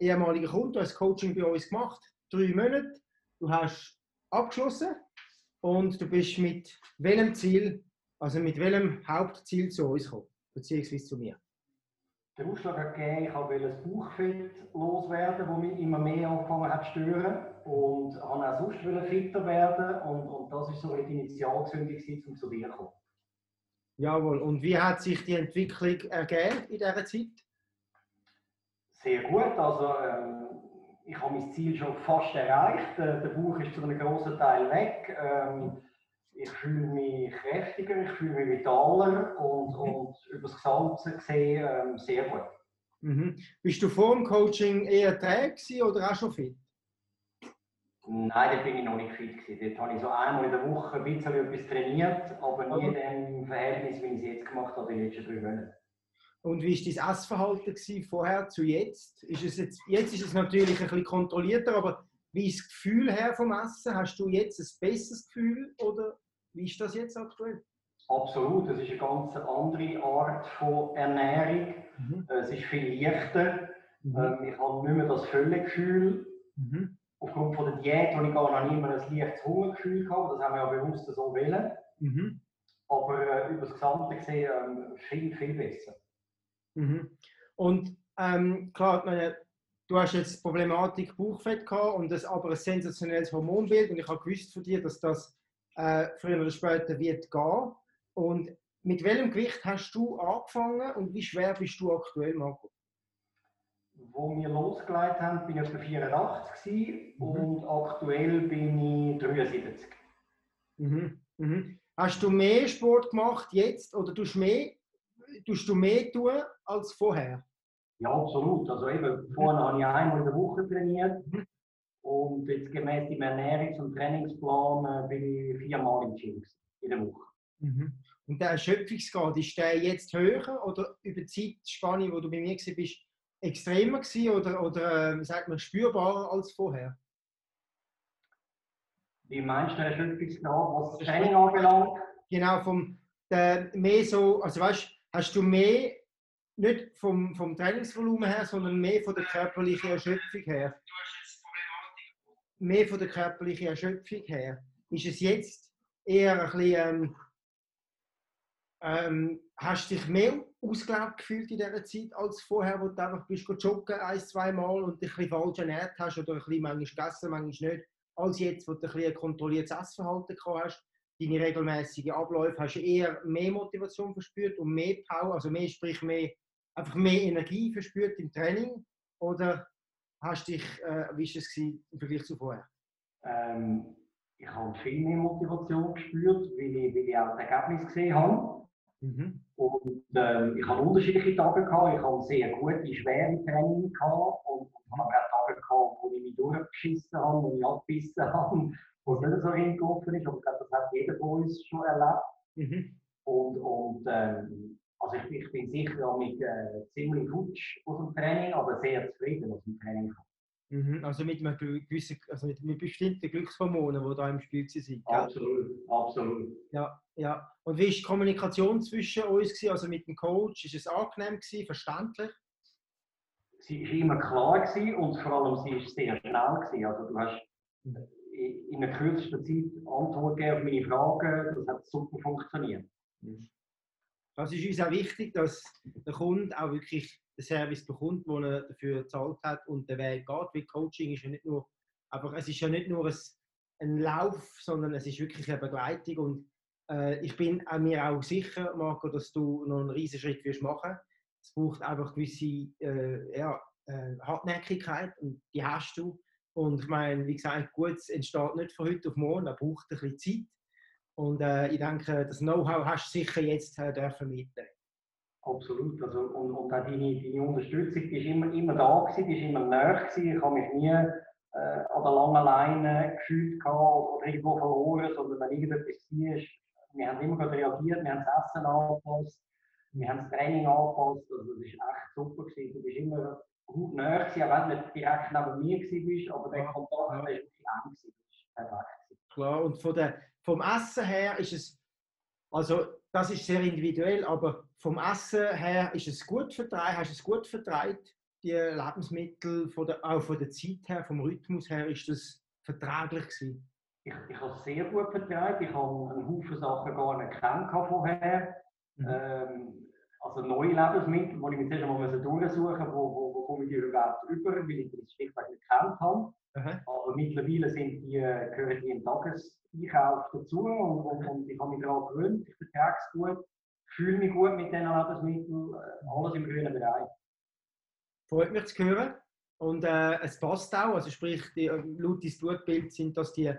ehemaliger Kunde, du hast Coaching bei uns gemacht, drei Monate, du hast abgeschlossen und du bist mit welchem Ziel, also mit welchem Hauptziel zu uns gekommen, beziehungsweise zu mir? Der Ausschlag hat gegeben, ich wollte ein Bauchfett loswerden, das mich immer mehr angefangen hat zu stören. Und wollte auch sonst fitter werden. Und, und das war so die Initialzündung, um zu dir zu kommen. Jawohl. Und wie hat sich die Entwicklung ergeben in dieser Zeit? Sehr gut. Also, ähm, ich habe mein Ziel schon fast erreicht. Der, der Bauch ist zu einem großen Teil weg. Ähm, ich fühle mich kräftiger, ich fühle mich vitaler und, mhm. und über das Gesamte gesehen ähm, sehr gut. Mhm. Bist du vor dem Coaching eher träge oder auch schon fit? Nein, da bin ich noch nicht fit. Gewesen. Dort habe ich so einmal in der Woche ein bisschen etwas trainiert, aber nie in dem Verhältnis, wie ich es jetzt gemacht habe, in den letzten drei Monaten. Und wie war dein Essverhalten vorher zu jetzt? Ist es jetzt? Jetzt ist es natürlich ein bisschen kontrollierter, aber wie ist das Gefühl her vom Essen? Hast du jetzt ein besseres Gefühl oder wie ist das jetzt aktuell? Absolut, es ist eine ganz andere Art von Ernährung. Mhm. Es ist viel leichter. Mhm. Ähm, ich habe nicht mehr das Völlegefühl. Mhm. Aufgrund von der Diät habe ich gar noch nicht mehr ein leichtes Hungergefühl gehabt. Das haben wir ja bewusst so wählen. Mhm. Aber äh, über das Gesamte gesehen ähm, viel, viel besser. Mhm. Und ähm, klar, meine, du hast jetzt Problematik Bauchfett gehabt und das aber ein sensationelles Hormonbild und ich habe gewusst von dir, dass das äh, früher oder später wird gehen. Und mit welchem Gewicht hast du angefangen und wie schwer bist du aktuell, Marco? Wo wir losgelegt haben, bin ich etwa 84 mhm. und aktuell bin ich 73. Mhm. Mhm. Hast du mehr Sport gemacht jetzt oder tust, mehr, tust du mehr tun als vorher? Ja, absolut. Also eben, vorher habe ich einmal in der Woche trainiert. Mhm. Und jetzt gemäß dem Ernährungs- und Trainingsplan äh, bin ich viermal im Gym in der Woche. Mhm. Und der Erschöpfungsgrad, ist der jetzt höher oder über die Zeitspanne, wo du bei mir bist, extremer gewesen oder, oder äh, sagt man, spürbarer als vorher? Wie meinst du den Erschöpfungsgrad, was das Training anbelangt? Genau, vom, der, mehr so, also weißt hast du mehr, nicht vom, vom Trainingsvolumen her, sondern mehr von der körperlichen Erschöpfung her? mehr von der körperlichen Erschöpfung her, ist es jetzt eher ein bisschen, ähm, ähm, hast du dich mehr ausgelaugt gefühlt in dieser Zeit als vorher, wo du einfach bist joggen ein, zwei Mal und dich ein bisschen falsch ernährt hast oder ein bisschen manchmal gegessen, manchmal nicht, als jetzt, wo du ein, ein kontrolliertes Essverhalten gehabt hast, deine regelmäßigen Abläufe, hast du eher mehr Motivation verspürt und mehr Power, also mehr, sprich mehr, einfach mehr Energie verspürt im Training oder hast dich, äh, wie war es im Vergleich zu vorher? Ähm, ich habe viel mehr Motivation gespürt, weil ich, weil ich auch das Ergebnis gesehen habe. Mhm. Und ähm, ich habe unterschiedliche Tage gehabt. Ich habe sehr gute, schwere Training gehabt und, und habe auch wo ich mich durchgeschissen habe, wo ich abgebissen habe, wo es nicht so hingelaufen ist. Aber ich glaube, das hat jeder von uns schon erlebt. Mhm. Und, und ähm, also ich, ich, bin sicher mit äh, ziemlich futsch aus dem Training, aber sehr zufrieden aus dem Training. Mhm, also mit, einem gewissen, also mit, mit bestimmten Glückshormonen, die da im Spiel sind. Absolut, absolut. Ja, ja. Und wie war die Kommunikation zwischen uns? Gewesen? Also mit dem Coach? Ist es angenehm, gewesen, verständlich? Sie war immer klar gewesen und vor allem sie war sehr schnell. Gewesen. Also du hast in der kürzesten Zeit Antwort gegeben auf meine Fragen. Das hat super funktioniert. Das ist uns auch wichtig, dass der Kunde auch wirklich den Service bekommt, den er dafür gezahlt hat und der Weg geht. Weil Coaching ist ja nicht nur, aber es ist ja nicht nur ein, ein Lauf, sondern es ist wirklich eine Begleitung und äh, ich bin mir auch sicher, Marco, dass du noch einen riesen Schritt wirst machen. Es braucht einfach gewisse äh, ja, äh, Hartnäckigkeit und die hast du. Und ich meine, wie gesagt, gut, es entsteht nicht von heute auf morgen, da braucht ein bisschen Zeit. Und äh, ich denke, das Know-how hast du sicher jetzt äh, dürfen mitnehmen. Absolut. Also, und, und auch deine, deine Unterstützung die ist immer, immer da gewesen, die ist immer näher gewesen. Ich habe mich nie äh, an der langen Leine gefühlt oder irgendwo verloren, sondern wenn irgendetwas war, wir haben immer reagiert, wir haben das Essen angepasst, wir haben das Training angepasst. Also, das war echt super. Gewesen. Du bist immer gut näher gewesen, auch wenn du nicht direkt neben mir warst, aber der Kontakt war wirklich eng. Gewesen. Das war perfekt. Klar, und von der, vom Essen her ist es also das ist sehr individuell, aber vom Essen her ist es gut vertreibt, hast du es gut vertreibt die Lebensmittel, von der, auch von der Zeit her, vom Rhythmus her, ist das verträglich gewesen? Ich, ich habe es sehr gut vertragen. Ich habe einen Haufen Sachen gar nicht gekannt vorher. Mhm. Ähm, also neue Lebensmittel, die ich mir zuerst einmal durchsuchen musste, wo, wo, wo komme ich die überhaupt rüber, weil ich das schlichtweg nicht gekannt habe. Mhm. Aber mittlerweile sind die, gehören die im Tageseinkauf dazu und, und, und ich habe mich daran gewöhnt, ich vertrage es gut, fühle mich gut mit diesen Lebensmitteln, äh, alles im grünen Bereich. Freut mich zu hören. Und äh, es passt auch, also sprich, die, äh, laut des Blutbild sind das die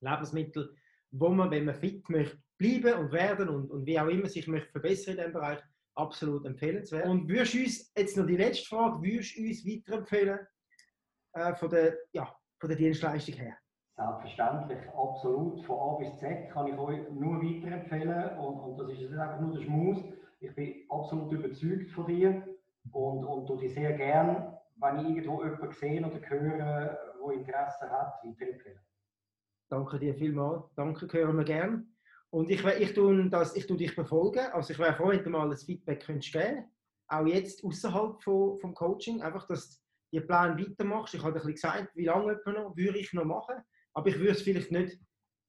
Lebensmittel, wo man, wenn man fit möchte, bleiben und werden und, und wie auch immer sich möchte verbessern in diesem Bereich, absolut empfehlenswert. Und würdest du uns, jetzt noch die letzte Frage, würdest du uns weiterempfehlen äh, von, der, ja, von der Dienstleistung her? Selbstverständlich, absolut. Von A bis Z kann ich euch nur weiterempfehlen und, und das ist nicht einfach nur der Schmaus. Ich bin absolut überzeugt von dir und, und du dich sehr gern, wenn ich irgendwo jemanden sehe oder höre, der Interesse hat, weiterempfehlen. Danke dir vielmals. Danke, hören wir gern. Und ich, ich, tue das, ich tue dich befolgen. Also ich wäre froh, wenn du mal ein Feedback könntest geben Auch jetzt außerhalb vom, vom Coaching. Einfach, dass du den Plan weitermachst. Ich habe ein gesagt, wie lange noch, würde ich noch machen. Aber ich würde es vielleicht nicht.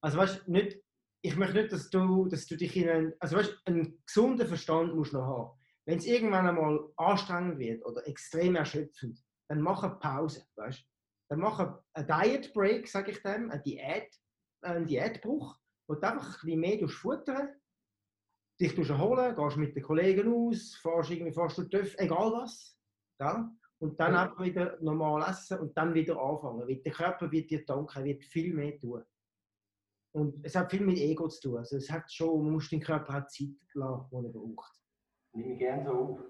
Also weißt nicht, ich möchte nicht, dass du, dass du dich in einen, also weißt, einen gesunden Verstand musst noch haben. Wenn es irgendwann einmal anstrengend wird oder extrem erschöpfend, dann mach eine Pause, weißt? Dann mach einen Diet Break, sage ich dem, eine Diät, einen Diätbruch du einfach ein bisschen mehr futtern dich erholen, gehst mit den Kollegen aus, fährst irgendwie fährst du TÜV, egal was. Ja? Und dann ja. einfach wieder normal essen und dann wieder anfangen. Weil der Körper wird dir danken, wird viel mehr tun. Und es hat viel mit Ego zu tun. Also es hat schon, man muss den Körper auch Zeit lassen, die er braucht. Nehme ich gerne so auf.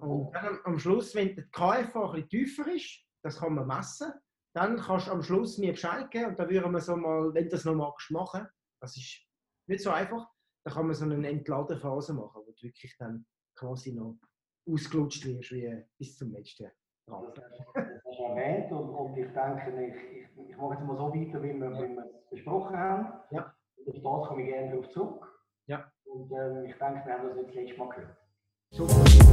Und dann am Schluss, wenn der KFA ein bisschen tiefer ist, das kann man messen, dann kannst du am Schluss mir Bescheid geben und dann würden wir so mal, wenn du das noch magst, machen, das ist nicht so einfach. Da kann man so eine Entladephase machen, wo du wirklich dann quasi noch ausgelutscht wirst, wie bis zum letzten Rand. Das hast du erwähnt und, und ich denke, ich, ich, ich mache jetzt mal so weiter, wie wir, ja. es besprochen haben. Ja. Auf das komme ich gerne darauf zurück. Ja. Und ähm, ich denke, wir haben das jetzt letztes Mal gehört. Super.